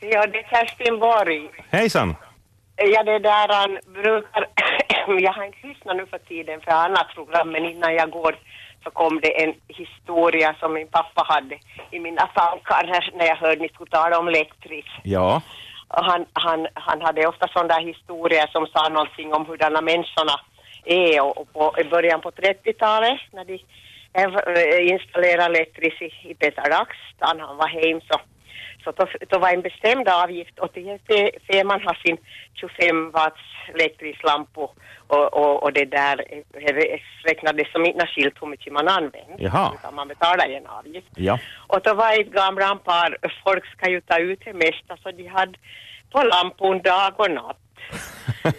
Ja, det är Kerstin Borg. Hejsan! Ja, det där han brukar... jag har inte lyssnat nu för tiden för annat program, men innan jag går så kom det en historia som min pappa hade i mina tankar när jag hörde ni skulle tala om elektris. Ja. Och han, han, han hade ofta sådana där historier som sa någonting om hurdana människorna är och, och på, i början på 30-talet när de eh, installerade elektris i, i Peterdagstan, han var hem så så då, då var en bestämd avgift och det ser man har sin 25 watts elektrisk lampa och, och, och det där räknades som inte skilt hur mycket man använder. Jaha. Utan man betalar en avgift. Ja. Och då var ett gammalt par, folk ska ju ta ut det mesta så de hade på lampan dag och natt.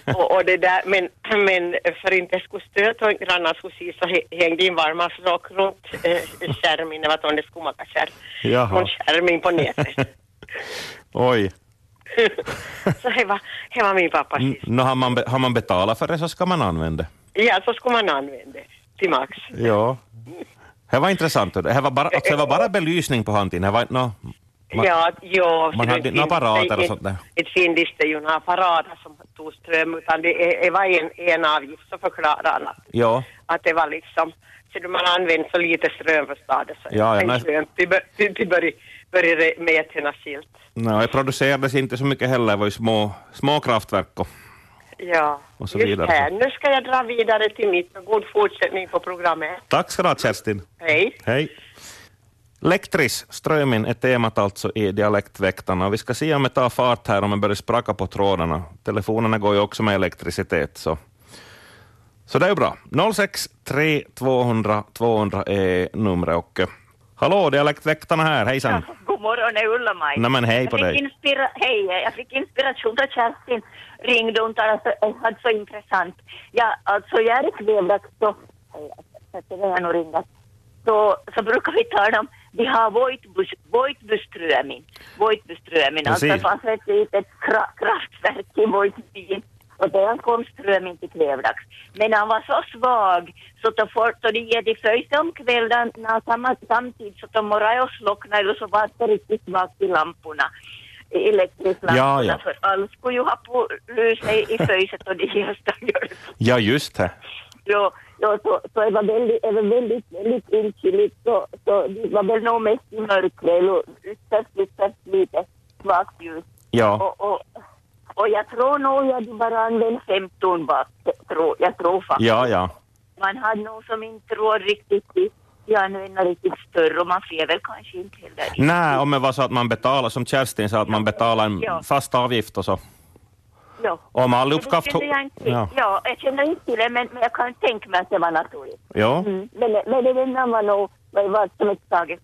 Och, och, det där, men, men för inte skulle stöta och grannar skulle se så hängde en varmansrock runt äh, skärmen, det var en skomakarskärm, Jaha. skärmen på nätet. Oj. så det var, det var min pappas N- Nå, har, man har man betalat för det så ska man använda det. Ja, så skulle man använda det till max. Ja. Det var intressant. Det var bara, alltså, det var bara belysning på handtiden. Det var nå... Man, ja, jo. man hade det inte apparater och sånt där. Inte finns det ju några apparater som tog ström utan det, är- det var en, en avgift så förklarade han att, Ja. att det var liksom så man använde så lite ström för staden så Ja, ja, en nej. ström till, bör- till, till börj- började mätarna skilt. No, det producerades inte så mycket heller. Det var ju små, små kraftverk och, Ja, och så just vidare. här. Nu ska jag dra vidare till mitt god fortsättning på programmet. Tack ska du ha Kerstin. Hej. Hej. Lektris, strömmen, är temat alltså i Dialektväktarna. Vi ska se om det tar fart här, om det börjar spraka på trådarna. Telefonerna går ju också med elektricitet, så, så det är ju bra. 063 200 200 är numret. Och, hallå, Dialektväktarna här, hejsan. God morgon, det är Ulla-Maj. Nej, men hej på jag dig. Inspira- hej, jag fick inspiration då Kerstin ringde och talade så, det var så intressant. Ja, alltså jag är i Kvävlax så, är nog ringat. Så, så brukar vi tala om, vi har Voitbyströmin. Voitbyströmin, alltså det fanns ett litet kra- kraftverk i Voitbyn. Och där kom strömmen till Kvävlax. Men han var så svag så då, får, då de ger de följde om kvällen när samma, samtidigt så de morgon och slocknade eller så var det riktigt svagt i lamporna. i Elektrislamporna Ja, ja. för alla skulle ju ha på lyset i föset och det gör Ja, just det. Jo, jo så, så det var väldigt, det var väldigt, väldigt inkyligt. Så, så det var väl nog mest i mörkret, eller ytterst, ytterst lite svagt ljus. Ja, Och, och, och jag tror nog jag hade bara använt 15 watt, tror, jag tror faktiskt. ja, ja. Man hade nog som inte råd riktigt i använda riktigt större och man får väl kanske inte heller. Nej, om det var så att man betalar, som Kerstin sa, att man betalar en Ja. fast avgift och så. Ja. Om jag inte till. Ja. Ja, jag känner inte till det, men, men jag kan tänka mig att det var naturligt. Ja. Mm. Men, men det enda var nog, det var som ett taget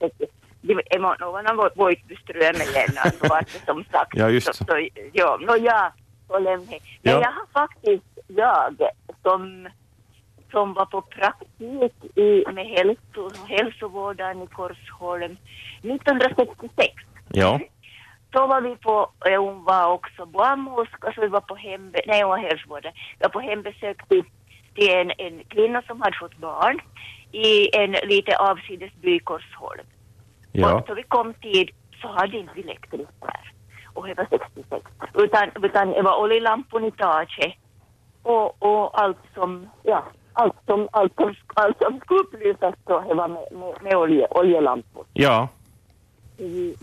det var någon Voitbyström igen, alltså var det som sagt. Ja, just så. så. ja, nå ja, håller med. Men Ja. jag har faktiskt, jag som, som var på praktik i, med hälso, hälsovården i Korsholm 1966 Ja. Då var vi på, hon var också barnmorska, så vi var på hembe, nej hon var hälsovården, vi var på hembesök till, till en, en kvinna som hade fått barn i en lite avsides by Korsholm. Ja. Och då vi kom tid så hade inte vi elektrik där. Och det var 66. Utan, utan det var oljelampor i taket och, och allt som, ja, allt som, allt som, allt som skulle upplysas så det var med, med, med olje, oljelampor. Ja. I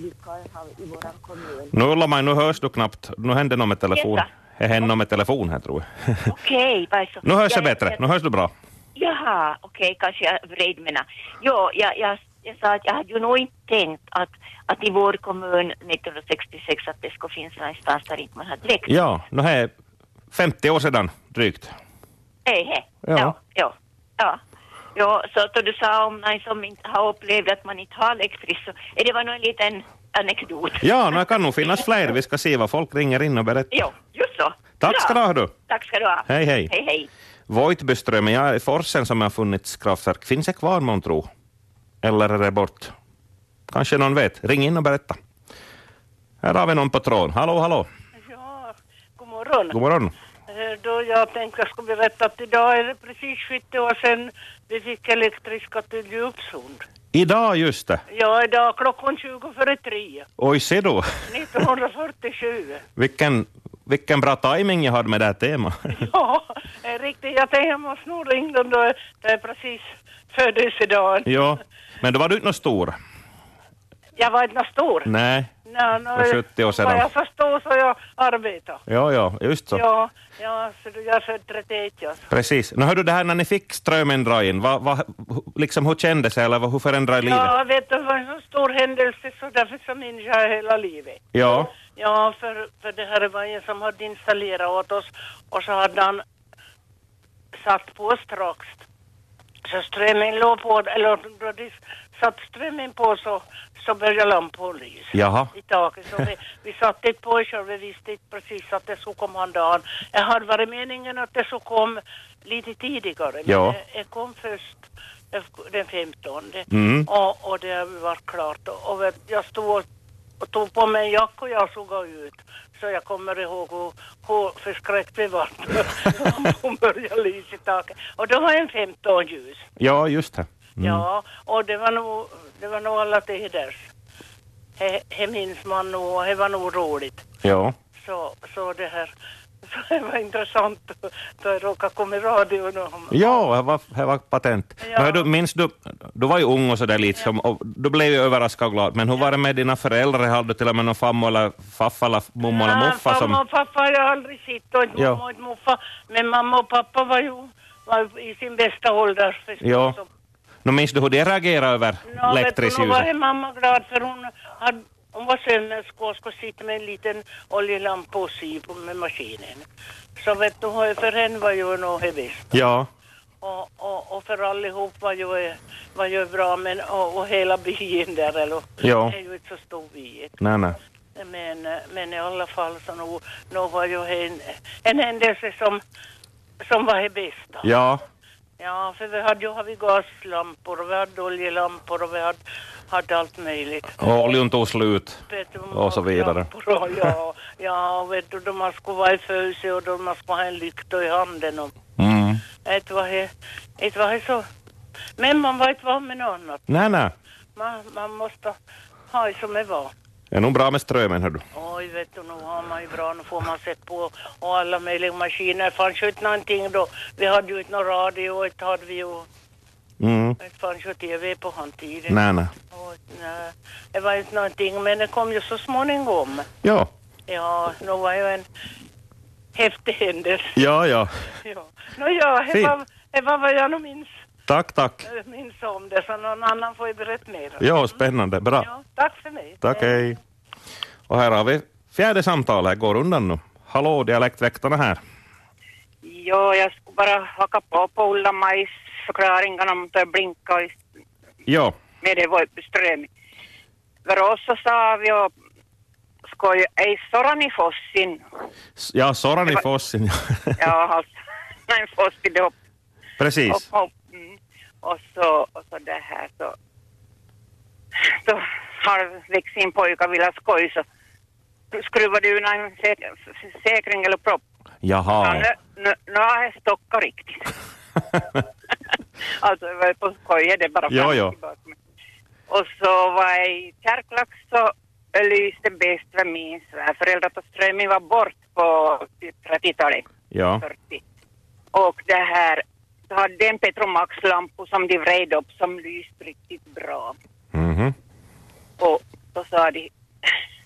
kommun. Nu Ulla-Maj, nu hörs du knappt. Nu händer något med telefon. Jätta. Det händer något med telefon här tror jag. Okej, vad så. nu hörs Ja, det bättre. jag- Nu hörs du bra. Jaha, okej, kanske jag vred mina. Jo, jag, jag, jag sa att jag hade ju nog inte tänkt att, att i vår kommun 1966 att det skulle finnas någonstans där inte man hade läkt. Ja, nu är 50 år sedan drygt. Hej, hej. Ja. Ja, ja. ja. Ja, så att du sa om någon som inte har upplevt att man inte har elektriskt så är det var nog en liten anekdot. Ja, det kan nog finnas fler. Vi ska se vad folk ringer in och berättar. Jo, just så. Tack ska du ha du. Tack ska du ha. Hej, hej. Hej, hej. Voitbyströmmen, ja, forsen som har funnits kraftverk, finns det kvar månntro? Eller är det bort? Kanske någon vet. Ring in och berätta. Här har vi någon på tråden. Hallå, hallå. Ja, god morgon. God morgon. Eh, Då jag tänkte jag skulle berätta att idag är det precis 70 år sedan vi fick elektriska till Djupsund. Idag just det. Ja, idag klockan 20 före tre. Oj, se då. 1947. Vilken, vilken bra timing jag hade med det här temat. Ja, riktigt. Jag jag måste nog ringa dem då det är precis födelsedagen. ja, men då var du inte någon stor. Jag var inte stor. Nej, No, no, För 70 år sedan. Vad jag förstår så jag arbetar. ja, ja, just så. Ja, ja, så jag är född 31 år. Precis. Nu hörde du det här när ni fick strömmen dra in, vad, vad, liksom, hur kändes det eller vad- hur förändrade livet? Ja, vet du, det var en så stor händelse så därför så minns jag hela livet. Ja, Ja, för, för det här var en som hade installerat åt oss och så hade han satt på strax. Så strömmen låg på, eller då de satt strömmen på så, så började lampan lysa jaha. i taket. Så vi, vi satte inte på själv, vi visste inte precis att det skulle komma en dag. Det hade varit meningen att det skulle komma lite tidigare, men Ja. det, det kom först den 15. Mm. Och, och det var klart. Och, och jag stod och, tog på mig en jacka och jag såg ut. Så jag kommer ihåg hur, hur förskräckt vi var hon började lysa i taket. Och då var en 15 ljus. Ja, just det. Mm. Ja, och det var nog, det var nog alla tiders. Det- minns man nog och det var nog roligt. Ja. Så, så det här, så det var intressant då jag råkade komma i radion. Och, Ja, det var, det var patent. Ja. Men du, minns du, du var ju ung och sådär lite, som, och du blev ju överraskad och glad, men hur var det med dina föräldrar? Hade du till och med någon farmor eller faffa eller mummo eller Nej, muffa som... Mamma och pappa har jag aldrig sett och inte Ja. mamma och muffa. Men mamma och pappa var ju var i sin bästa ålder förstås. Ja. Nu minns du hur de reagerade över vet du, nu var elektrisljuset? det mamma glad för hon, hade, hon var sömmerska och skulle sitta med en liten oljelampa och sy på med maskinen. Så vet du, för henne var ju nog det bästa. Ja, Och, och, och för allihop var ju, var ju bra, men och, och hela byn där, eller? Ja. Det är ju inte så stor by. nej, nej. Men, men i alla fall så nog, nog var ju en, en händelse som, som var det bästa. Ja, Ja, för vi hade ju har vi gaslampor och vi hade oljelampor och vi hade, hade allt möjligt. och oljan tog slut. Vet du, Och så vidare. Och, ja, ja, vet du, då man skulle vara i föse och då man skulle ha en lykta i handen. Och, Mm. det var det, det var det så. Men man var inte van med något annat. Nej, nej. Man, man måste ha det som det var. Det är nog bra med strömmen, hör du. Oj, vet du, nu har man ju bra, nu får man sett på och alla möjliga maskiner. Det fanns ju inte någonting då. Vi hade ju inte någon radio och inte hade vi ju, Mm. det fanns ju tv på den tiden. Nej, nej. Och, nej, det var inte någonting, men det kom ju så småningom. Ja, Ja, nu var ju en häftig händelse. ja, ja. Ja, Nå, ja det var, det var vad jag nog minns, Tack, tack. äh, minns om det, så någon annan får ju berätta mer. Ja, spännande. Bra. Ja, tack för mig. Tack, hej. Och här har vi fjärde samtalet, går undan nu. Hallå, dialektväktarna här. Ja, jag skulle bara haka på på Ulla-Majs förklaringar om att blinka i- Ja, med det var ström. För oss så sa vi ju skoj, ei sorani fossin. Ja Soran i Fossin. ja. Alltså, näin fossi det upp, Precis. upp, upp. Och så, och så det här så, så har växin pojkar velat skoj så skruvade du en sä- säkring eller propp. Ja, Jaha. nu, nu, nu har jag stockat riktigt. alltså jag var på skoj, det är bara Jo, fram och jo. tillbaka. Och så var jag i Kärklax så lyste bäst för min svärföräldrar på strömmen var bort på 30-talet, ja. 40. Och det här, hade en Petromax-lampa som de vred upp som lyste riktigt bra. Mhm. Och då sa de,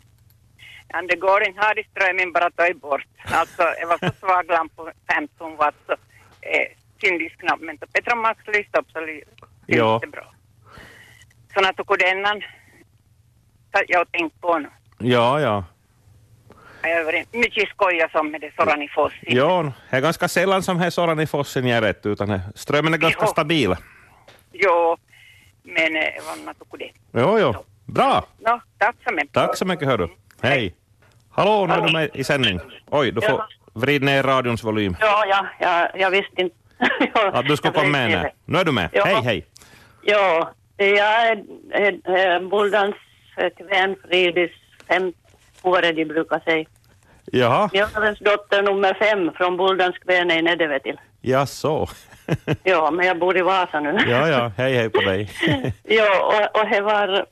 ja, det går inte ha de strömmen bara ta bort. Alltså det var så svag lampa, 15 watt, så eh, syndes knappt. Men då Petromax lyste upp så ly- Ja. syntes det bra. Så när tog den jag tänkte på nu. Ja, ja. Jag varit mycket skoja som med det Soran i Fossin. Jo, det är ganska sällan som det är Soran i Fossin gör rätt, utan strömmen är ganska Jo. stabil. Jo, men eh, man tog det. Jo, jo. Bra. Nå, tack så mycket. Tack så mycket, hör du. Hej. Hallå, nu är du med i sändning. Oj, du får vrid ner radions volym. Ja, ja, ja jag visste inte. Att du ska komma med nu. Nu är du med. Hej, hej. Ja, jag är, är, är Boldans kvänfridis fem år de brukar säga. Jaha, Mjölnens dotter nummer fem från Boldans kvän i Nedevetil. ja så. Ja, men jag bor i Vasa nu. ja, ja, hej hej på dig. ja, och, och det var...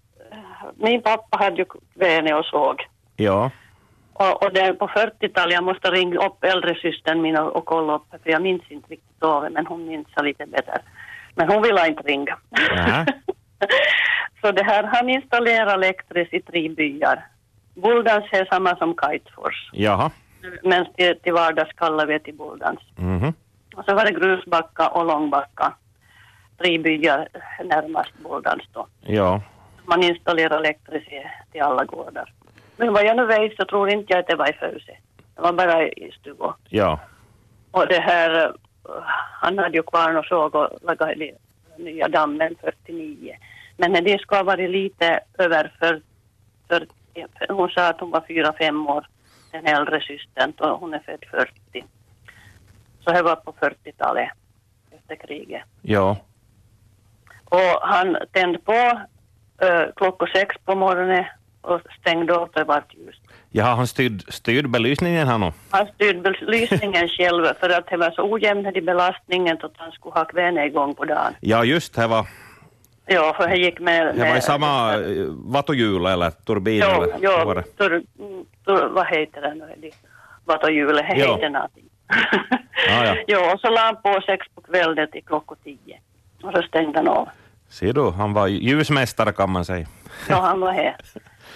Min pappa hade ju väne och såg. ja, Och, och det på 40-talet, jag måste ringa upp äldre systern min och, och kolla upp, för jag minns inte riktigt Ove, men hon minns lite bättre. Men hon ville inte ringa. Så det här, han installerar elektris i tre byar. Buldans är samma som Kitefors, jaha. men till, till vardags kallar vi det till Buldans. Mhm. Och så var det Grusbacka och Långbacka, tre byar närmast Buldans då. Ja, Man installerar elektris i- till alla gårdar. Men vad jag nu vet så tror inte jag att det var i Föse. Det var bara i Stugå. ja, Och det här, eh, han hade ju kvarn och såg och lagade nya dammen 49. Men det ska ha varit lite över för, för, hon sa att hon var fyra, fem år, den äldre systern, och hon är född 40. Så det var på 40-talet efter kriget. ja, Och han tände på uh, klockan sex på morgonen och stängde av det vart ljust. Jaha, han styrd, styrd belysningen han och. Han styrde belysningen själv för att det var så ojämn i belastningen att han skulle ha kvänet igång på dagen. Ja, just det var, Ja, för han gick med... det var i med- samma eh, vattohjul eller turbin Ja, eller vad ja, det? tur, mm, tur, vad heter det nu? Ja. heter någonting. Ja, ja. ja, och så la han på sex på kvällen till klockan tio. Och så stängde han av. Ser du, han var ljusmästare kan man säga. Ja, han var här.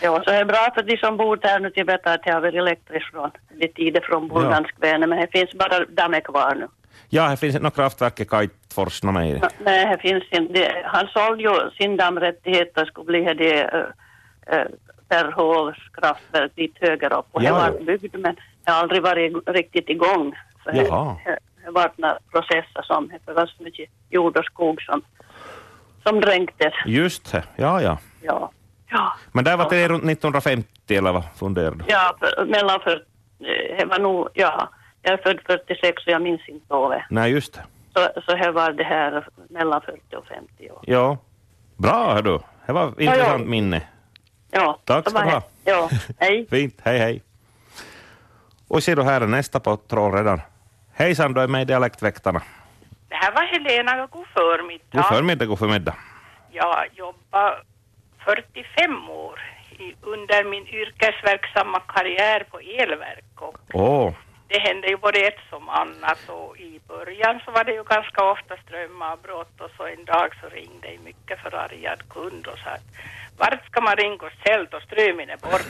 Ja, så är det bra för de som bor där nu till veta att det har varit elektriskt från de tider från Bulganskvänen, men det finns bara dammar kvar nu. Ja, här finns något kraftverk i Kajtfors nå mig. Nej, det finns inte. Det, han sålde ju sin dammrättighet och skulle bli det äh, äh, Perhovs kraftverk dit höger upp. Och Ja, det var byggd men det har aldrig varit ig- riktigt igång. För det, Jaha. det, det var några processer som, det var så mycket jord och skog som, som dränktes. Just det, ja, ja. Ja. Ja. Men där var det runt 1950 eller vad funderar du? Ja, för, mellan för, eh, det var nog, ja, jag är född 46 så jag minns inte året. Nej, just det. Så, så här var det här mellan 40 och 50 år. Ja. Bra, hör du. Det var intressant minne. Ja, Tack så ska du ha. Ja, hej. Fint, hej hej. Och ser du här är nästa på tråd redan. Hejsan, du är med i Dialektväktarna. Det här var Helena, god förmiddag. God förmiddag, god förmiddag. Jag jobbar 45 år i, under min yrkesverksamma karriär på elverk och Åh, det hände ju både ett som annat och i början så var det ju ganska ofta strömavbrott och så en dag så ringde en mycket förargad kund och sa att vart ska man ringa och ställa då strömmen är bort?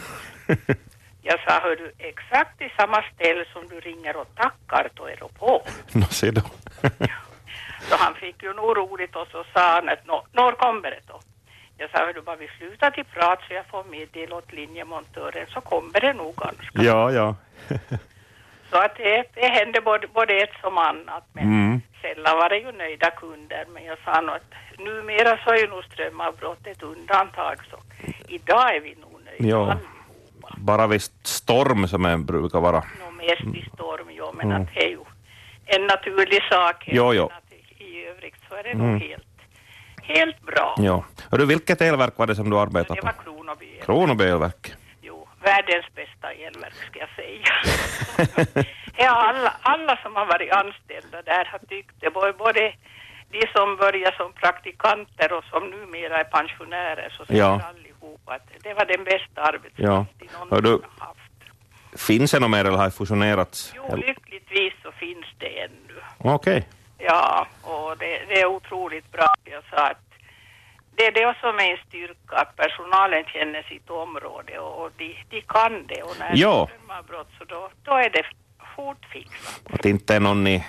Jag sa, hör du, exakt i samma ställe som du ringer och tackar, då är du på. nå ser du. Så han fick ju nog roligt och så sa han att "Nå, när kommer det då? Jag sa, du bara vi slutar till prat så jag får meddela åt linjemontören så kommer det nog ganska. ja, ja. Så att det, det hände både, både ett som annat men Mm. sällan var det ju nöjda kunder men jag sa nog att numera så är ju nog strömavbrott ett undantag så idag är vi nog nöjda Ja. allihopa. Bara visst storm som är, brukar vara. Nog mest i storm, ja men Mm. att det är ju en naturlig sak. Jo, jo. Att i- övrigt så är det Mm. nog helt, helt bra. Ja. Hör du, vilket elverk var det som du arbetade Det på? var Kronoby. Kronoby elverk. Världens bästa elverk ska jag säga. ja, alla, alla som har varit anställda där har tyckt det, både, de som började som praktikanter och som numera är pensionärer, så säger Ja. allihopa att det var den bästa Ja. arbetsplats de Hör någonsin du, har haft. finns det något mer eller har fusionerats? Jo, lyckligtvis så finns det ännu. Okej. Ja, och det, det är otroligt bra. Jag sa att det är det som är en styrka, att personalen känner sitt område och, och de, de kan det. Och när Ja. det är strömavbrott så då, då är det fort fixat. Att inte är någon i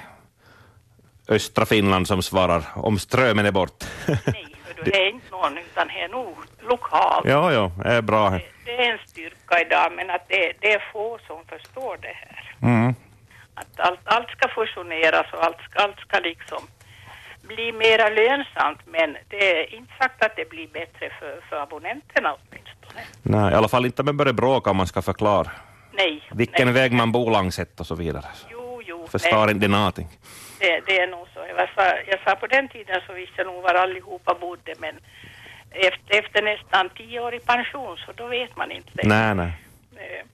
östra Finland som svarar om strömmen är bort. Nej, det är inte någon utan det är nog lokalt. ja, ja, det är bra. Det, det är en styrka idag men att det, det är få som förstår det här. Mm. Att allt, allt ska fusioneras och allt allt ska liksom bli mera lönsamt men det är inte sagt att det blir bättre för, för abonnenterna åtminstone. Nej, i alla fall inte med börja bråka om man ska förklara Nej. vilken nej. väg man bor langsett och så vidare. Jo, jo. Förstår inte någonting. det, det är nog så. Jag sa, jag sa på den tiden så visste jag nog var allihopa bodde men efter, efter nästan tio år i pension så då vet man inte. Nej, nej. Eh,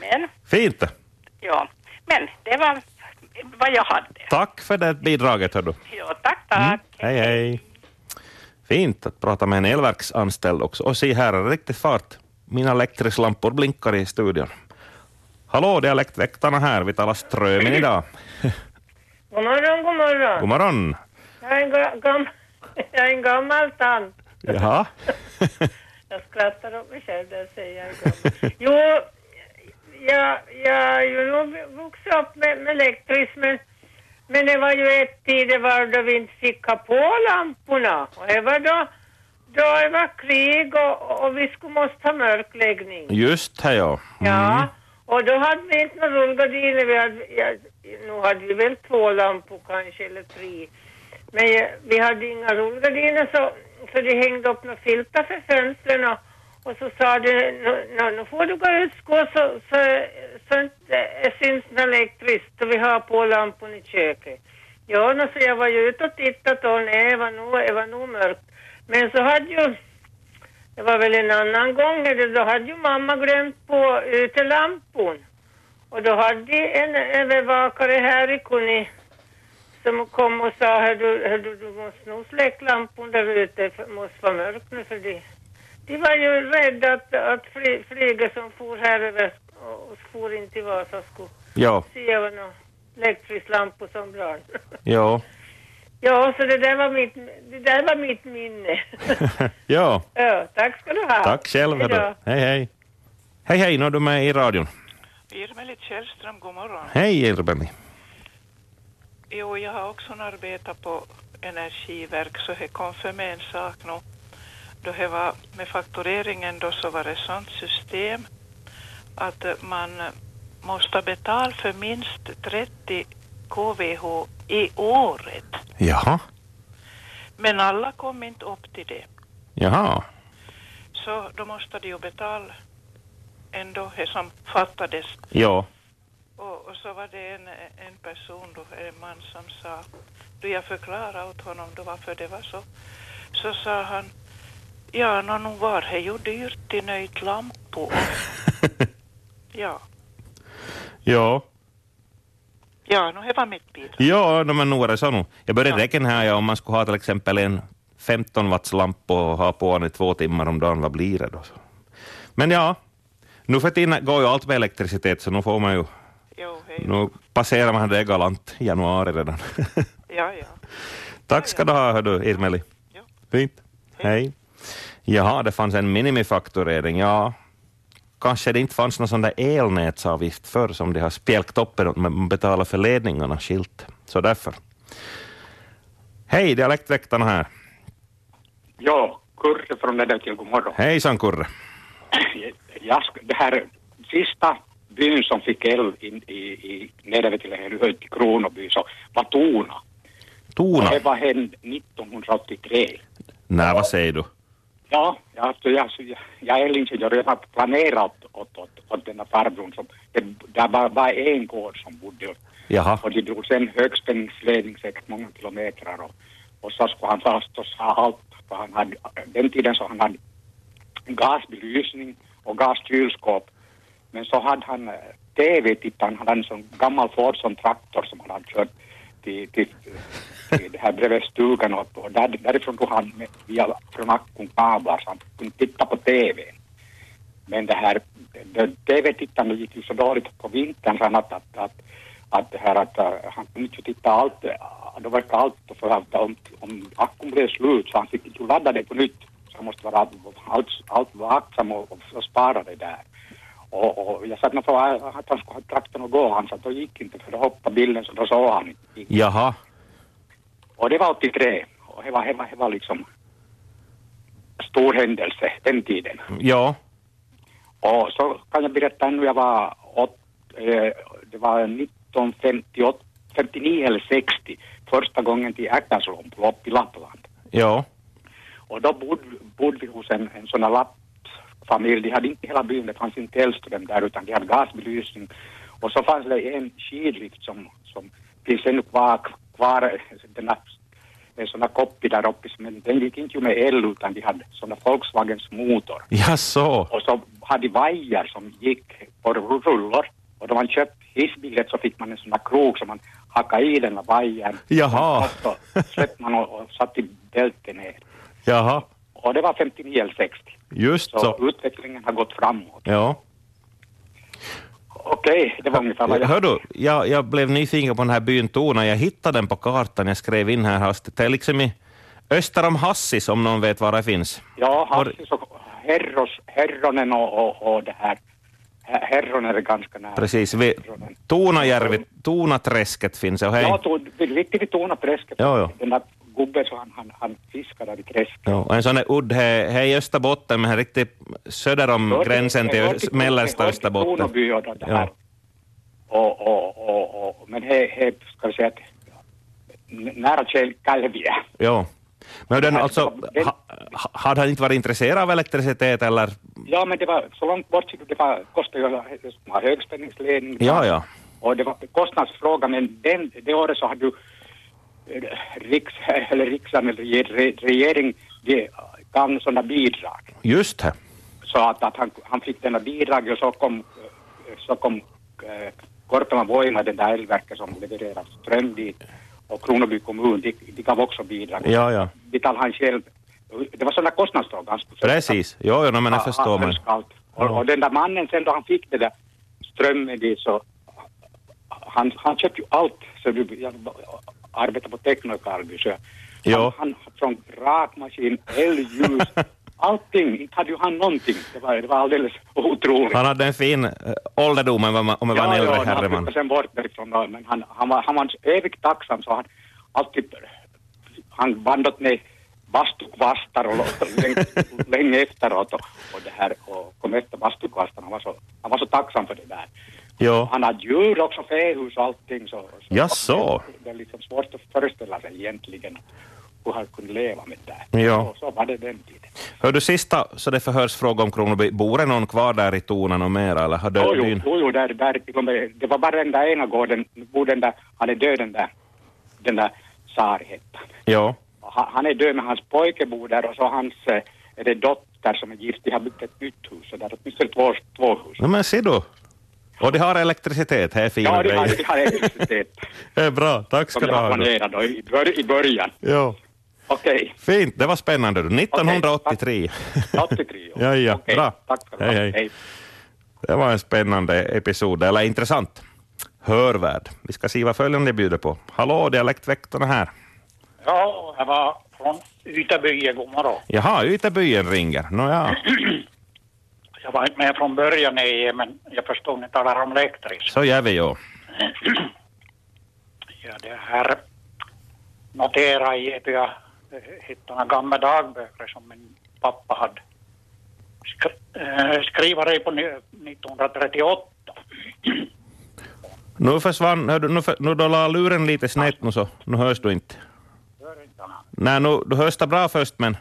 Men, Fint. ja. Men det var vad jag hade. Tack för det bidraget. Hör du. Ja, tack, tack. Mm. Hej, hej. Fint att prata med en elverksanställd också. Och se här, är det riktigt fart. Mina elektrislampor blinkar i studion. Hallå, dialektväktarna här. Vi talar Strömin idag. God morgon, god morgon. God morgon. Jag är en, ga- gam jag är en gammal tant. Jaha. Jag skrattar åt mig själv när jag säger jag är gammal. Jo, jag, jag ju nog vuxit upp med, med elektriskt men, men det var ju ett tid det var då vi inte fick ha på lamporna. Och det var då, då det var krig och, och vi skulle måste ha mörkläggning. Just här ja. Ja, och då hade vi inte några rullgardiner. Vi hade, ja, nu hade vi väl två lampor kanske, eller tre. Men ja, vi hade inga rullgardiner så, så de hängde upp några filtar för fönstren och, och så sa du, nu, nu, får du gå ut och gå så, så, så inte syns något elektriskt och vi har på lampan i köket. Ja, nu, så jag var ju ute och tittade och nej, det var nog, det var nog mörkt. Men så hade ju det var väl en annan gång, då hade ju mamma glömt på utelampan. Och då hade en övervakare här i Kuni som kom och sa, hör du, hör du, du måste nog släcka lampan där ute, det måste vara mörkt nu för det de var ju rädda att, att fly, flyget som for här över och for in till Vasa skulle Ja, se över någon elektrisk lampa som brann. ja. ja, så det där var mitt, det där var mitt minne. ja. ja, tack ska du ha. Tack själv. Hej. Hej, hej. Hej, hej. Nu är du med i radion. Irmelit Källström, god morgon. Hej, Irmeli. Jo, jag har också arbetat på energiverk så det kom för mig en sak nu. Då det var med faktureringen då så var det sånt system att man måste betala för minst 30 kWh i året. Jaha. Men alla kom inte upp till det. Jaha. Så då måste de ju betala ändå det som fattades. Ja. Och, och så var det en, en person, då, en man som sa, då jag förklarade åt honom då varför det var så, så sa han, ja, nå, nu var det ju dyrt i nöjt lampor. ja, Ja. ja, nu det var mitt bidrag. Ja, no, men nog är det så nu. Jag började räkna här, ja, om man skulle ha till exempel en 15 watts lampa och ha på den i två timmar om dagen, vad blir det då? Men ja, nu för tiden går ju allt med elektricitet, så nu får man ju... Jo, hej. Nu passerar man det galant i januari redan. Ja, ja. Tack ska du ha, hör du, Irmeli. Ja. Fint. Hej. Jaha, det fanns en minimifakturering. Ja, kanske det inte fanns någon sån där elnätsavgift förr som de har spjälkt upp, men betalar för ledningarna skilt. Så därför. Hej, dialektväktarna här. Ja, Kurre från Nedertil, god morgon. Hejsan Kurre. Jag, det här sista byn som fick el in, i, i hör till Kronoby, så var Tona. Tona. Det var hen 1983. Nej, vad säger du? Ja, jag, alltså, jag, jag, är elingenjör och jag har planerat åt, åt, åt den här farbrorn. Som, det, var bara en gård som bodde Jaha. och de drog sen högspänningsledning säkert många kilometer och, och så skulle han och sa allt. För han hade, den tiden så han hade gasbelysning och gaskylskåp. Men så hade han TV-tittaren, han hade en sån gammal Ford som traktor som han hade kört till, till, till det här bredvid stugan och, och där, därifrån tog han med, via, från akkun kablar så han kunde titta på TV. Men det här TV-tittandet gick ju så dåligt på vintern så att, att, att, att, det här, att eh, han kunde inte titta allt, eh, då det verkar allt för att om, om akkun blev slut så han fick ju ladda det på nytt. Så han måste vara allt, allt vaksam och, och, och spara det där. Och, jag satt nog på att han skulle ha traktorn och gå, han sa att då gick inte för då hoppade bilden så då såg han inte. Jaha. Och det var 83 och det var, det var, det var liksom stor händelse den tiden. Ja. Och så kan jag berätta ännu, jag var åt, eh, det var 1958, 59 eller 60, första gången till Äckaslompo upp i Lappland. Ja. Och då bodde, bodde vi hos en, en sån här lappfamilj, de hade inte hela byn, det fanns inte Hellström där utan de hade gasbelysning. Och så fanns det en skidlift som, som finns ännu kvar, kvar den här, en sån här koppi där uppe, men den gick inte med el utan de hade sån här Volkswagens motor. Ja, så. Och så hade de vajer som gick på rullor Och då man köpt hissbiljett så fick man en sån där krok som man hackade i den där vajern. Jaha. Och så släppte man och, och satte bältet ner. Jaha, Och det var 59 eller 60. just Så, så. utvecklingen har gått framåt. Ja. Okej, det var ungefär vad jag... Hör du, jag, jag blev nyfiken på den här byn Tona. Jag hittade den på kartan. Jag skrev in här hastigt. Det är liksom i öster om Hassis, om någon vet var det finns. Ja, Hassis och Herros, Herronen och, och, och det här. Her- Herronen är ganska nära. Precis, vid Herronen. Tonajärvi, Tonaträsket finns det. Ja, to, riktigt vid Tornaträsket. Ja, ja. Den där gubben så han, han, han fiskar där i träsket. Ja, och en sån där udd här, här i Österbotten, men här riktigt söder om Hör till- gränsen till hör mellersta till Österbotten. Kronoby och det här. Och, och, och, och, men he, ska vi säga att nära Kjell Kälviä. Ja. Men den, alltså, ha, ha- hade han inte varit intresserad av elektricitet eller? Ja, men det var så långt bort, det var, kostade ju högspänningsledning. Ja, ja. Och det var kostnadsfråga, men den, det året så hade eh, riks, eller riksdagen eller re- regering ge- gav sådana bidrag. Just det. Så att, att han, han fick denna bidrag och så kom, så kom Korpela Voima, det där elverket som levererar ström dit och Kronoby kommun, de, de gav också bidrag. Ja, ja. Betalade han själv. Det var sådana kostnadsfrågor. Precis. Jo, jo, men jag Ja, förstår. han. Och, och den där mannen sen då han fick det där strömmen dit så han, han köpte ju allt. Så du, jag arbetar på Techno i Karlby så Ja. han, han från rakmaskin, elljus, allting. Inte hade ju han någonting. Det var, det var alldeles otroligt. han hade en fin äh, ålderdom om man, var en äldre han herreman. flyttade sen bort därifrån men han, han, var, han var evigt tacksam så han alltid han bandot ner bastukvastar och länge, länge efteråt och, och det här och kom efter bastukvastarna. Han var så, han var så tacksam för det där. Jo. Han hade djur också, fähus och allting så. så Jaså? Det är liksom svårt att föreställa sig egentligen hur han kunde leva med det. Ja. Så, så var det den tiden. Hör du sista, så det förhörsfråga om Kronoby. Bor det någon kvar där i Tonan och mera eller har Jo, jo, byn? jo, jo där, där, till och med- det var bara den där ena gården, bor den där, han är död den där, den där han. Ja. Han, han är död men hans pojke bor där och så hans, eh, är det dotter som är gift, de har byggt ett nytt hus, där är åtminstone två, två hus. No, men se du. Och de har elektricitet, det är fina Ja, de har, de har elektricitet Det är bra, tack som ska du ha. då. planerat då, i, bör, i början. Ja. Okej, Fint, det var spännande. du. 1983. 83 Ja, ja, Okej, bra. Tack ska du Hej, ha. hej. Det var en spännande episod, eller intressant. Hörvärd. Vi ska se vad följande bjuder på. Hallå, dialektväktarna här. Ja, jag var från Ytterby, god morgon. Jaha, Ytterbyen ringer. Nåja, Jag var inte med från början i, men jag förstod ni talar om elektriskt. så gör vi ju. Ja, det här notera i att jag eh, hittade några gamla dagböcker som min pappa hade skri äh, skrivare på ni- 1938. Nu försvann, hör du, nu, för, nu då la luren lite snett nu så, nu hörs du inte. Hör inte? Nej, nu, du hörs bra först men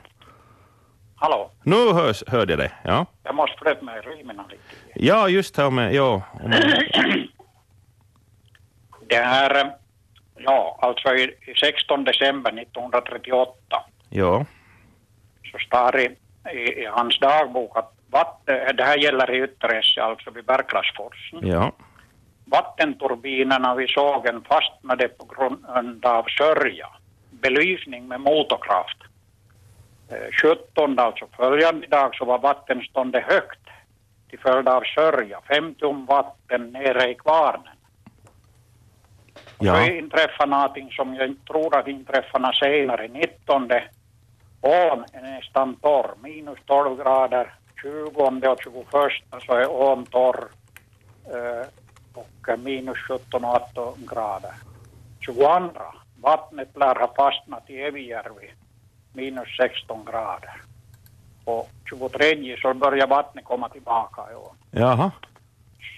Hallå, nu hörs, hörde jag dig. Ja, jag måste flytta mig i rymen lite. ja just det, med, ja. om- Det här, ja, alltså i, i 16 december 1938 Ja, så står det i, i hans dagbok att vatten, det här gäller i Ytteresse, alltså vid Bergklassforsen. ja, Vattenturbinerna vid sågen fastnade på grund av sörja. Belysning med motorkraft. Eh, 17 alltså följande dag så var vattenståndet högt till följd av sörja. 50 vatten nere i kvarnen. Ja. Så inträffade någonting som jag inte tror att inträffade senare. 19 ån är nästan torr. Minus 12 grader. 20 och 21 så är ån torr. Eh, och eh, minus 17 och 18 grader. 22 vattnet lär ha fastnat i Evijärvi. Minus 16 grader. Och 23 så börjar vattnet komma tillbaka i jaha.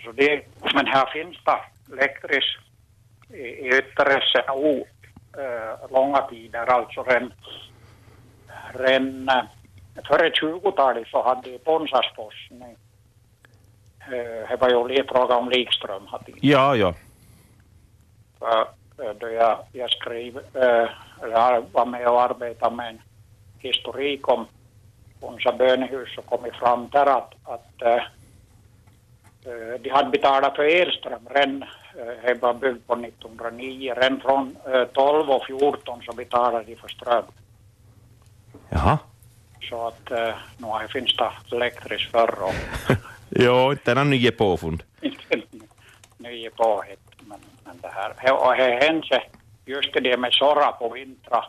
Så det, men här finns det elektriskt i, i Ytteresse o, eh, långa tider, alltså redan, redan eh, före 20-talet så hade i Ponsasforsen, eh, det var ju fråga om likström Ja, ja. För, då jag, jag skrev, eh, jag var med och arbetade med en historik om Ponsa bönehus och kommit fram där att, att eh, Eh, De hade betalat för elström redan, eh, det var byggt på 1909, redan från eh, 12 och 14 så betalade de för ström. Jaha. Så att eh, nu finns det elektriskt förr och Jo, inte någon nya påfund. inte nya påhitt. Men, det här, he- och det hände just det med sorra på vintrar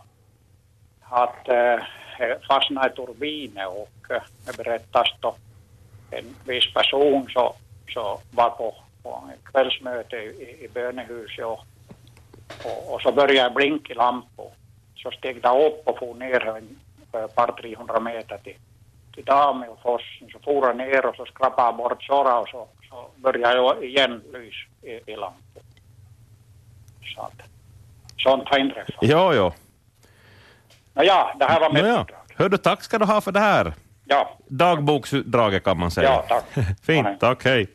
att eh, fastnade i turbiner och eh, det berättas då en viss person så, så var på, på ett kvällsmöte i, i bönehuset och, och, och så började blinka lampor. Så steg det upp och for ner en eh, par 300 meter till, till Dame och forsen. Så for ner och så skrapade bort sorra och så, så började jag igen lys i, i lampor. Så att, sånt har inträffat. Jo, jo. Nåja, det här var mitt Nåja. Hördu, tack ska du ha för det här. Ja. Dagboksutdraget kan man säga. Ja, tack. Fint, tack, hej.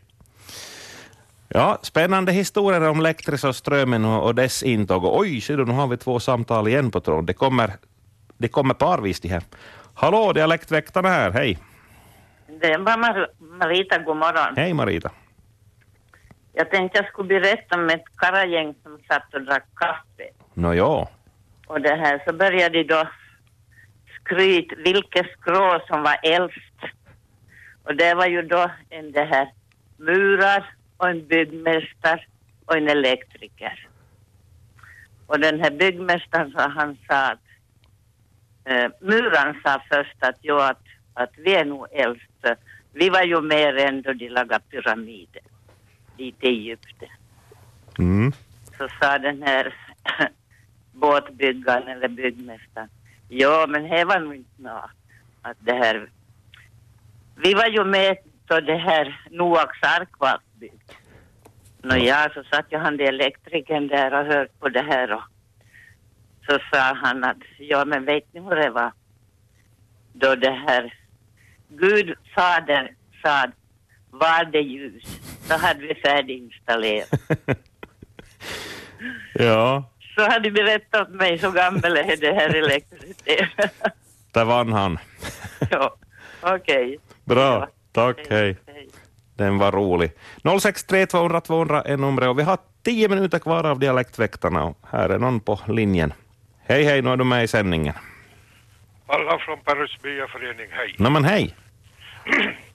Ja, spännande historier om Lektris och Strömmen och, dess intåg. Och oj, ser du, nu har vi två samtal igen på tråden. Det kommer, det kommer parvis de här. Hallå, Dialektväktarna här, hej. Det var Mar- Marita, god morgon. Hej Marita. Jag tänkte jag skulle berätta om ett karagäng som satt och drack kaffe. Nå ja. Och det här, så började de då skryt vilket skrå som var äldst. Och det var ju då en det här murar och en byggmästare och en elektriker. Och den här byggmästaren så han sa att eh, muran sa först att jo att, att vi är nog äldst. Vi var ju mer än då de lagade pyramider i Egypten. Mm. Så sa den här båtbyggaren eller byggmästaren, ja men det var nog inte nå att det här, vi var ju med då det här Noaks ark var byggt. Nåja, så satt ju han, elektrikern där och hörde på det här och så sa han att, ja men vet ni hur det var? Då det här Gud fader sa, var det ljus? Så hade vi färdiginstallerat. Ja, Så hade de berättat åt mig så gammal är det här elektricitet. där vann han. ja, okej. Bra, tack, hej. Den var rolig. 063 200 200 är numret och vi har tio minuter kvar av Dialektväktarna och här är någon på linjen. Hej, hej, nu är du med i sändningen. Alla från Perus byaförening, hej. Nå men hej.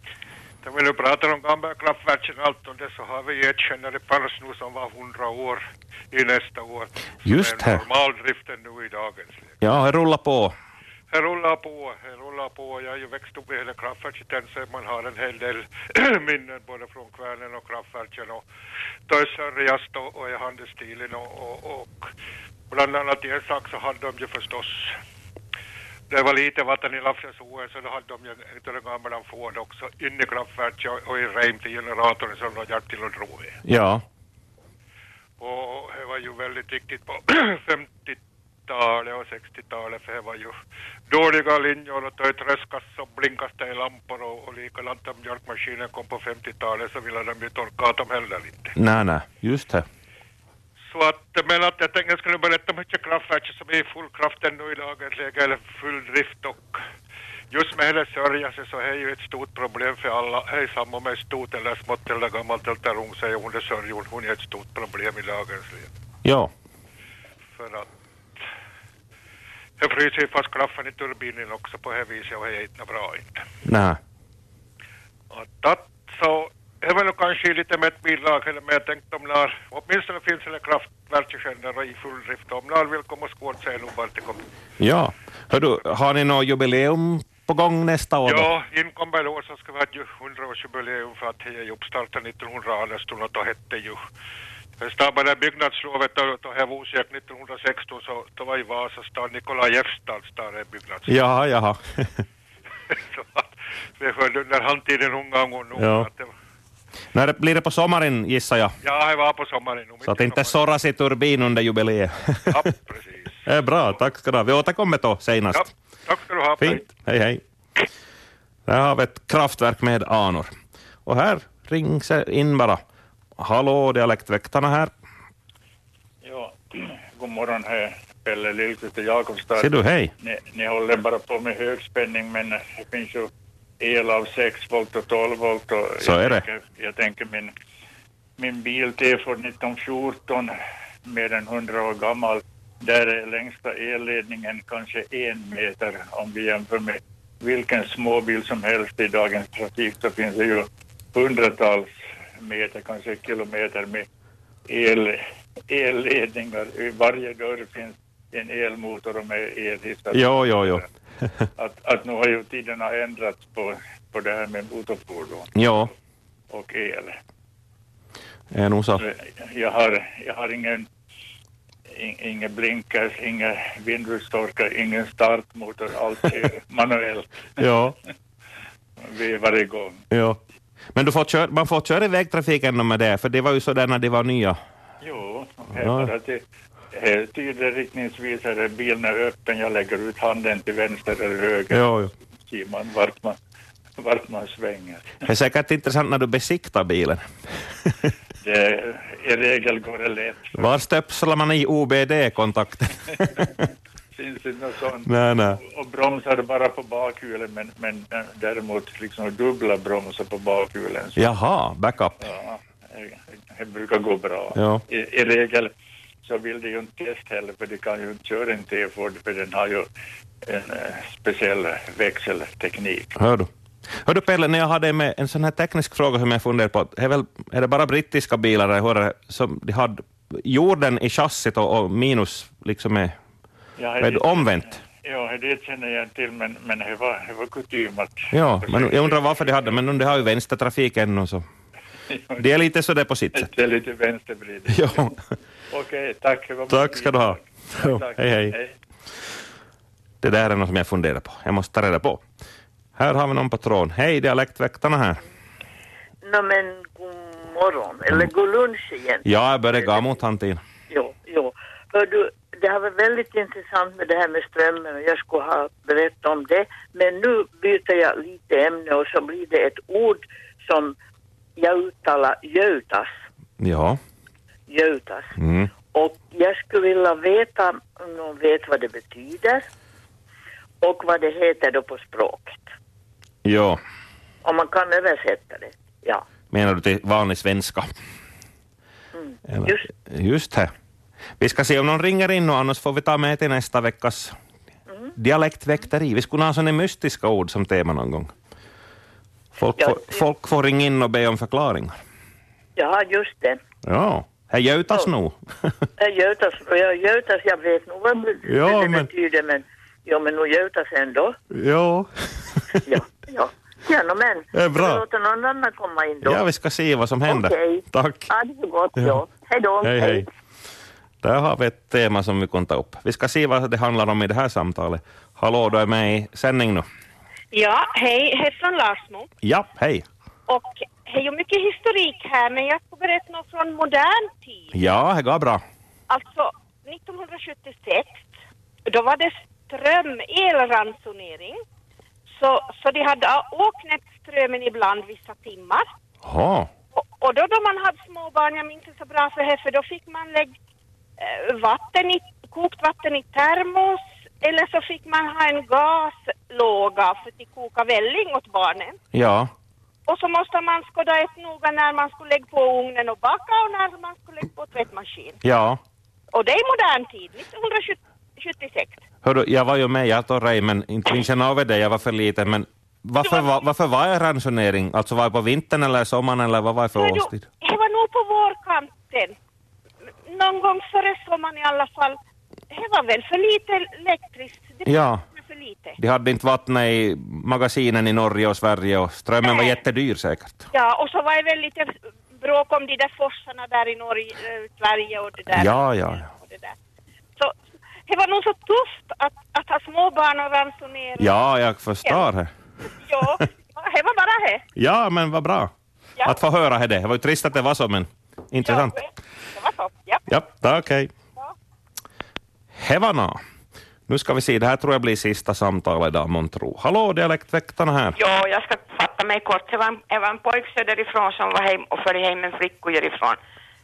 När vi nu pratar om gamla kraftverken och allt om det så har vi ett kännare Perus nu som var 100 år i nästa år. Just det. normaldriften nu i dagens läge. Ja, det rullar på. Det rullar på, det rullar på. Jag har ju växt upp i hela kraftverket så man har en hel del minnen både från kvärnen och kraftverken och då är sörjast och, och i handelsstilen och, och, och bland annat i en sak så hade de ju förstås det var lite vatten i Lappsäsåen så då hade de ju en utav de gamla fåren också inne i kraftverket och, i rem till generatorn som de hjälpte till att dra i. Ja. Och det var ju väldigt viktigt på 50-talet och 60-talet för det var ju dåliga linjer och då tröskas och blinkas det i lampor och, och likadant om mjölkmaskinen kom på 50-talet så ville de ju torka att de heller inte. Nej, nej, just det. Så att, men att jag tänkte jag skulle berätta om mycket kraftverk som är i full kraft ännu i dagens läge eller full drift och just med hela sörjelse så är ju ett stort problem för alla. Hej samma med stort eller smått eller gammalt eller ung säger hon det sörjon. Hon är ett stort problem i dagens läge. Ja. För att det fryser ju fast klaffen i turbinen också på det viset och det är inte bra inte. Nej. Att, att så är väl kanske lite med ett bidrag eller men jag tänkte om när åtminstone finns det kraftverkskännare i full drift om när vill komma och skåda sig nog det kommer. Ja. Hördu, har ni något jubileum på gång nästa år? då? Ja, inkommande år så ska vi ha ett ju 100-årsjubileum för att det är ju uppstartat 1918 och då hette ju Stabbade byggnadslovet och det var osökt 1916 så då var i Nikolajevstads stad är byggnads. Jaha, jaha. så vi höll under handtiden unga gång nog. Ja. Att det var, När det blir det på sommaren gissar jag. ja, det var på sommaren. Så att i inte sorras i turbin under jubileet. Ja, precis. Det är bra, tack ska du ha. Vi återkommer då senast. Ja, tack ska du ha. Fint, hej hej. Där har vi ett kraftverk med anor. Och här rings in bara. Hallå, dialektväktarna här. Ja, god morgon här. Pelle Lillqvist och Jakobstad. Ser du, hej. Ni, ni håller bara på med högspänning men det finns ju el av 6 volt och 12 volt. Och Så jag är det. Tänker, jag tänker min, min bil T-Ford 1914 mer än 100 år gammal. Där är längsta elledningen kanske en meter om vi jämför med vilken småbil som helst i dagens trafik så finns det ju hundratals meter, kanske kilometer med el, elledningar. I varje dörr finns en elmotor och med elhissar. Jo, jo, jo. Att, att nu har ju tiderna ändrats på, på det här med motorfordon Jo, och el. är nog så. Jag har, jag har ingen, in, ingen blinkers, ingen vindrutetorkare, ingen startmotor, allt är manuellt. Ja, Vi varje gång. ja. Men du får köra, man får köra i vägtrafiken med det, för det var ju så där när de var nya. Jo, Ja. bara att är tydlig riktningsvisare, bilen är öppen, jag lägger ut handen till vänster eller höger. Jo, jo. Ser man vart man, vart man svänger. Det är säkert intressant när du besiktar bilen. Det, I regel går det lätt. Var stöpslar man i OBD-kontakten? Finns det något sånt? Nej, nej. Och bromsar bara på bakhjulen men, men eh, däremot liksom dubbla bromsar på bakhjulen. Så, Jaha, backup. ja, det- det brukar gå bra. Ja. I, I regel så vill de ju inte testa heller för de kan ju inte köra en T-Ford för den har ju en eh, speciell växelteknik. Hör du? Hör du Pelle, när jag hade med en sån här teknisk fråga som jag funderar på, är, väl, är det bara brittiska bilar jag hör, som de hade jorden i chassit och, och minus liksom är, Ja, är det omvänt? Ja, det känner jag till men, men det var, det var kutym att... Ja, men jag undrar varför de hade, men de har ju vänstertrafik ännu så. Det är lite så det på sitt sätt. Det är lite vänstervridet. Ja. Okej, tack. Tack ska du ha. Jo, Tack. hej, hej. Det där är något som jag funderar på. Jag måste ta reda på. Här har vi någon på tråden. Hej, dialektväktarna här. No, men god morgon, eller god lunch igen. Ja, jag börjar gå mot han Tina. Jo, jo. Hör du, det har varit väldigt intressant med det här med strömmen och jag skulle ha berättat om det. Men nu byter jag lite ämne och så blir det ett ord som jag uttalar götas. Ja. Götas. Mm. Och jag skulle vilja veta om någon vet vad det betyder och vad det heter då på språket. Ja. Om man kan översätta det. Ja. Menar du till vanlig svenska? Mm. Eller- Just. Just det. Vi ska se om någon ringer in och annars får vi ta med till nästa veckas dialektväkteri. Vi skulle ha sådana mystiska ord som tema någon gång. Folk, Ja, får, folk får ringa in och be om förklaringar. Ja, just det. Ja, här götas nog. Jag götas, och jag götas, jag vet nog vad det Ja, det men- betyder, men, ja, men nog götas ändå. Ja. Ja, ja no, men Det är bra. Ska vi låta någon annan komma in då? ja, vi ska se vad som händer. Okej. Tack. Ha det så gott, Ja. ja. Hej då. Hej, hej. Där har vi ett tema som vi kan ta upp. Vi ska se vad det handlar om i det här samtalet. Hallå, du är med i sändning nu. Ja, hej, hej från Larsmo. Ja, hej. Och det är ju mycket historik här, men jag ska berätta något från modern tid. Ja, det går bra. Alltså, 1976, då var det ström, elransonering. Så, så de hade åknät strömmen ibland vissa timmar. Jaha. Och, och då då man hade småbarn, jag minns inte så bra för det, för då fick man lägga eh, vatten i, kokt vatten i termos eller så fick man ha en gaslåga för att koka välling åt barnen. Ja. Och så måste man skåda ett noga när man skulle lägga på ugnen och baka och när man skulle lägga på tvättmaskin. Ja. Och det är modern tid, 1976. Hörru, jag var ju med, jag och Ray, men inte minns jag något av det, jag var för liten. Men varför, var, varför var det ransonering? Alltså var det på vintern eller sommaren eller vad var det för årstid? Det var nog på vårkanten. Någon gång före sommaren i alla fall. Det var väl för lite elektriskt. Det Ja. Lite. De hade inte vattnet i magasinen i Norge och Sverige och strömmen var jättedyr säkert. Ja, och så var det väl lite bråk om de där forsarna där i Norge, eh, Sverige och det där. Ja, ja, ja. Och det där. Så det var nog så tufft att, att ha småbarn och ransonera. Ja, jag förstår det. Ja, det var bara det. Ja, men vad bra Ja. att få höra det. Det var ju trist att det var så, men intressant. Det var så. Ja. Ja, det okej. Hevana. Nu ska vi se, det här tror jag blir sista samtalet idag, månntro. Hallå, dialektväktarna här. Ja, jag ska fatta mig kort. Det var en, det var en pojk söderifrån som var hem och följde hem en flicka ifrån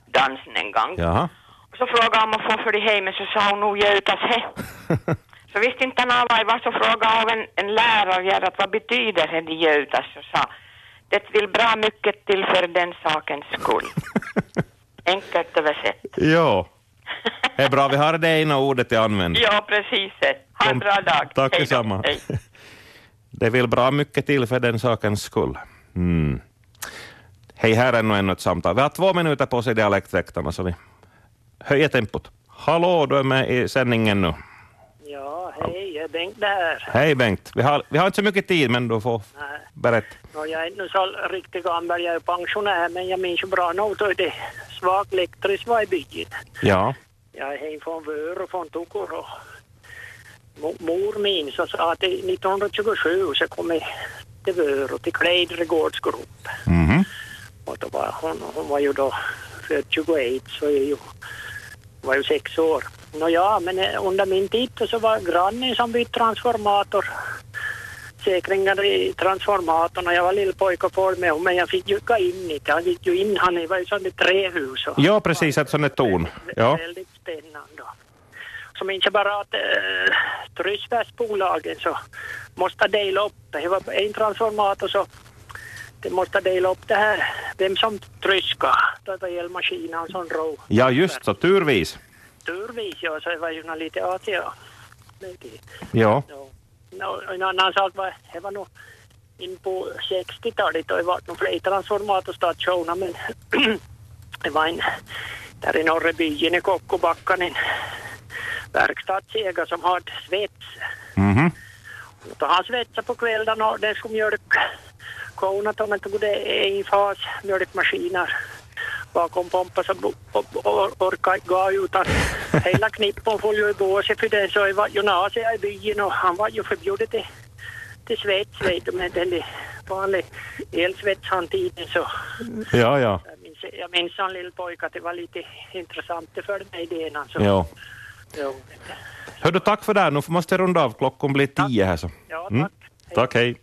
dansen en gång. Jaha. Och så frågade om att få följa hem, så sa hon nog götas he. Så visste inte han vad så frågade av en, en lärare att vad betyder det de gjutas och sa det vill bra mycket till för den sakens skull. Enkelt översätt. Ja. Det är bra, vi har det ena ordet i användning. Ja, precis. Ha en bra dag. Tack detsamma. Det vill bra mycket till för den sakens skull. Mm. Hej, här är ännu ännu ett samtal. Vi har två minuter på oss i Dialektväktarna, så vi höjer tempot. Hallå, du är med i sändningen nu. Ja, hej, jag är Bengt där. Hej Bengt. Vi har, vi har inte så mycket tid, men du får Nej. berätta. Nå, jag är inte så riktigt gammal, jag är pensionär, men jag minns ju bra nog då det svag elektriskt var i byn. Ja. Jag är från Vör och från Tukuro. Mo- Mor minns och sa att det 1927 så kom jag till Vör och till Kleidre gårdsgrupp. Mhm. Och då var hon, hon var ju då född 21 så jag ju, var ju sex år. Nå ja, men eh, under min tid så var grannen som bytte transformator säkringar i transformatorn och jag var lillpojke och följde med men jag fick ju gå in i det. Han gick ju in, han var ju sånt ett trähus. Och Ja, precis, ett sånt där torn. Ja. Väldigt spännande. Så minns jag bara att äh, Tryssbergsbolagen så måste dela upp det. Det var en transformator så de måste dela upp det här. Vem som tryska. Det var elmaskinen som drog. ja, just så, turvis. Turvis ja, så det var ju lite Asia. Ja. En annan sak var, det var nog in på 60-talet och det var nog fler transformatorstationer men det var en där i norra byn i Kokkobackan en verkstadsägare som hade svets. Mhm. Och han svetsade på kvällen och det skulle mjölk korna tog det i fas mjölkmaskiner bakom pumpa så bo- o- o- orkade inte gå utan hela knippen får ju i båset för det så det var naziga i byn och han var ju förbjuden till, till svets vet du med den vanlig elsvets han tiden så Ja, ja. jag minns, jag minns som lill pojke att det var lite intressant det för mig idén alltså. ja. Jo. Hör du, tack för det. här. Nu måste jag runda av. Klockan blir tio här. Så. Ja, Mm. Tack, hej.